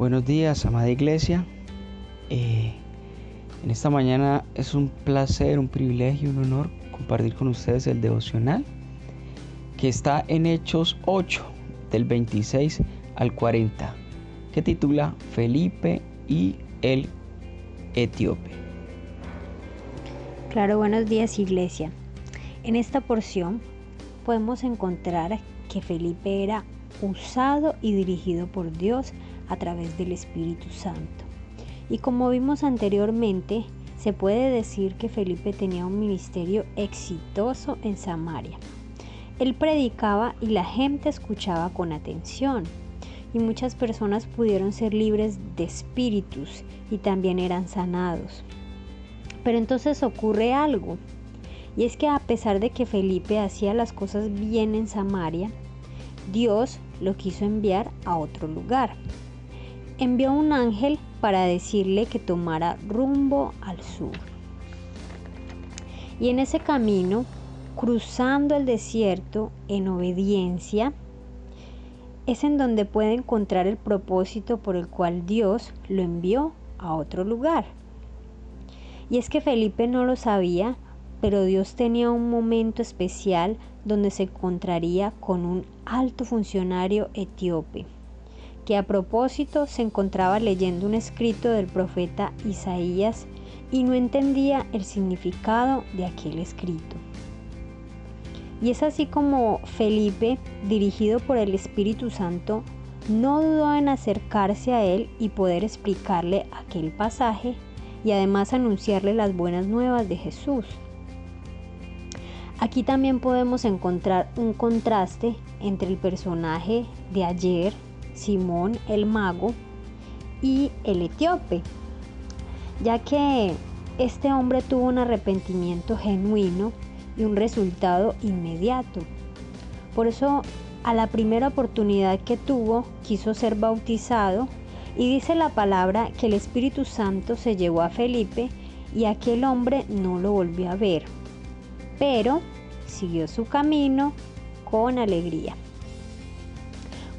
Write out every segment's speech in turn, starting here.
Buenos días, amada iglesia. Eh, en esta mañana es un placer, un privilegio, un honor compartir con ustedes el devocional que está en Hechos 8, del 26 al 40, que titula Felipe y el etíope. Claro, buenos días iglesia. En esta porción podemos encontrar que Felipe era usado y dirigido por Dios a través del Espíritu Santo. Y como vimos anteriormente, se puede decir que Felipe tenía un ministerio exitoso en Samaria. Él predicaba y la gente escuchaba con atención. Y muchas personas pudieron ser libres de espíritus y también eran sanados. Pero entonces ocurre algo. Y es que a pesar de que Felipe hacía las cosas bien en Samaria, Dios lo quiso enviar a otro lugar. Envió un ángel para decirle que tomara rumbo al sur. Y en ese camino, cruzando el desierto en obediencia, es en donde puede encontrar el propósito por el cual Dios lo envió a otro lugar. Y es que Felipe no lo sabía, pero Dios tenía un momento especial donde se encontraría con un alto funcionario etíope, que a propósito se encontraba leyendo un escrito del profeta Isaías y no entendía el significado de aquel escrito. Y es así como Felipe, dirigido por el Espíritu Santo, no dudó en acercarse a él y poder explicarle aquel pasaje y además anunciarle las buenas nuevas de Jesús. Aquí también podemos encontrar un contraste entre el personaje de ayer, Simón el mago, y el etíope, ya que este hombre tuvo un arrepentimiento genuino y un resultado inmediato. Por eso, a la primera oportunidad que tuvo, quiso ser bautizado y dice la palabra que el Espíritu Santo se llevó a Felipe y aquel hombre no lo volvió a ver pero siguió su camino con alegría.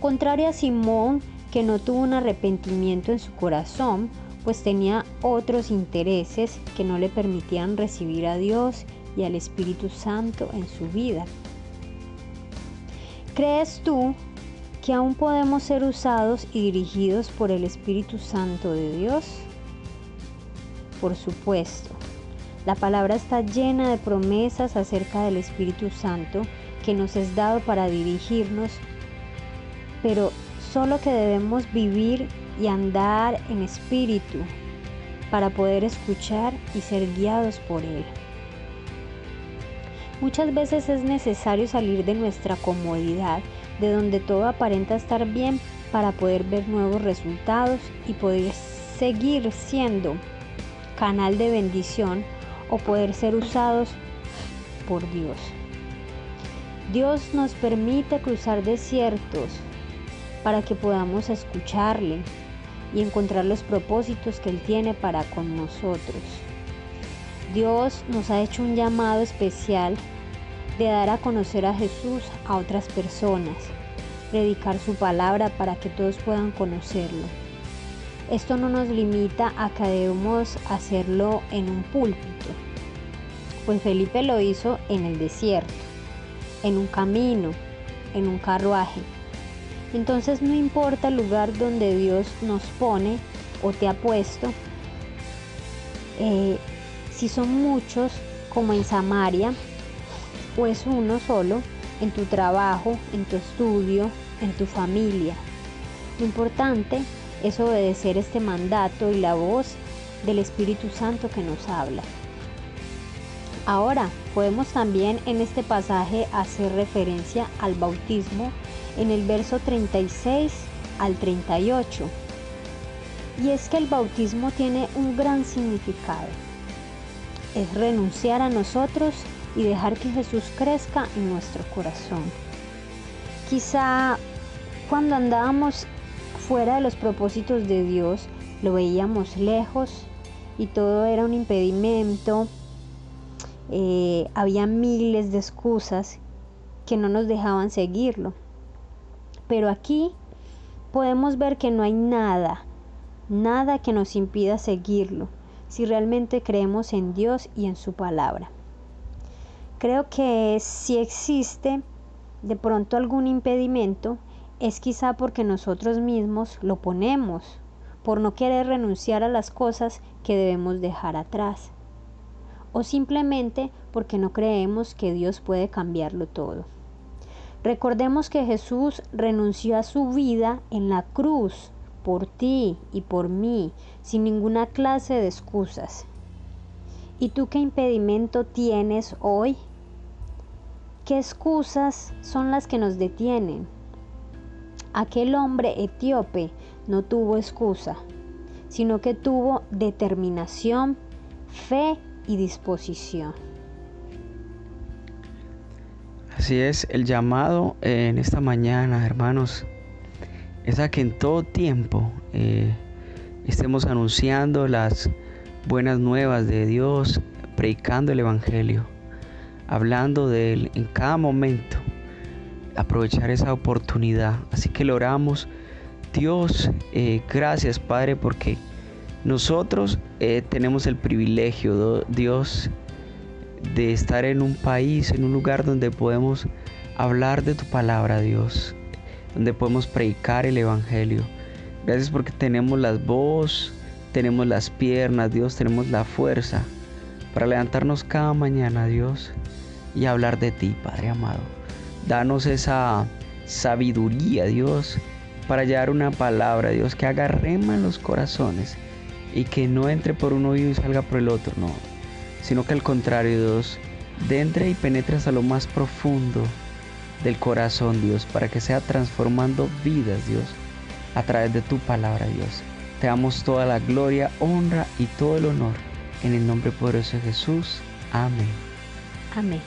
Contrario a Simón, que no tuvo un arrepentimiento en su corazón, pues tenía otros intereses que no le permitían recibir a Dios y al Espíritu Santo en su vida. ¿Crees tú que aún podemos ser usados y dirigidos por el Espíritu Santo de Dios? Por supuesto. La palabra está llena de promesas acerca del Espíritu Santo que nos es dado para dirigirnos, pero solo que debemos vivir y andar en espíritu para poder escuchar y ser guiados por Él. Muchas veces es necesario salir de nuestra comodidad, de donde todo aparenta estar bien, para poder ver nuevos resultados y poder seguir siendo canal de bendición o poder ser usados por Dios. Dios nos permite cruzar desiertos para que podamos escucharle y encontrar los propósitos que Él tiene para con nosotros. Dios nos ha hecho un llamado especial de dar a conocer a Jesús a otras personas, predicar su palabra para que todos puedan conocerlo. Esto no nos limita a que debemos hacerlo en un púlpito, pues Felipe lo hizo en el desierto, en un camino, en un carruaje. Entonces no importa el lugar donde Dios nos pone o te ha puesto, eh, si son muchos como en Samaria o es uno solo, en tu trabajo, en tu estudio, en tu familia. Lo importante es obedecer este mandato y la voz del Espíritu Santo que nos habla. Ahora, podemos también en este pasaje hacer referencia al bautismo en el verso 36 al 38. Y es que el bautismo tiene un gran significado. Es renunciar a nosotros y dejar que Jesús crezca en nuestro corazón. Quizá cuando andábamos fuera de los propósitos de Dios, lo veíamos lejos y todo era un impedimento. Eh, había miles de excusas que no nos dejaban seguirlo. Pero aquí podemos ver que no hay nada, nada que nos impida seguirlo, si realmente creemos en Dios y en su palabra. Creo que si existe de pronto algún impedimento, es quizá porque nosotros mismos lo ponemos, por no querer renunciar a las cosas que debemos dejar atrás, o simplemente porque no creemos que Dios puede cambiarlo todo. Recordemos que Jesús renunció a su vida en la cruz por ti y por mí, sin ninguna clase de excusas. ¿Y tú qué impedimento tienes hoy? ¿Qué excusas son las que nos detienen? Aquel hombre etíope no tuvo excusa, sino que tuvo determinación, fe y disposición. Así es, el llamado en esta mañana, hermanos, es a que en todo tiempo eh, estemos anunciando las buenas nuevas de Dios, predicando el Evangelio, hablando de Él en cada momento, aprovechar esa oportunidad. Así que lo oramos. Dios, eh, gracias Padre, porque nosotros eh, tenemos el privilegio, Dios, de estar en un país, en un lugar donde podemos hablar de tu palabra, Dios donde podemos predicar el Evangelio. Gracias porque tenemos las voz, tenemos las piernas, Dios, tenemos la fuerza para levantarnos cada mañana, Dios, y hablar de ti, Padre amado. Danos esa sabiduría, Dios, para hallar una palabra, Dios, que haga rema en los corazones y que no entre por un oído y salga por el otro, no, sino que al contrario, Dios, de entre y penetre hasta lo más profundo del corazón, Dios, para que sea transformando vidas, Dios, a través de tu palabra, Dios. Te damos toda la gloria, honra y todo el honor. En el nombre poderoso de Jesús. Amén. Amén.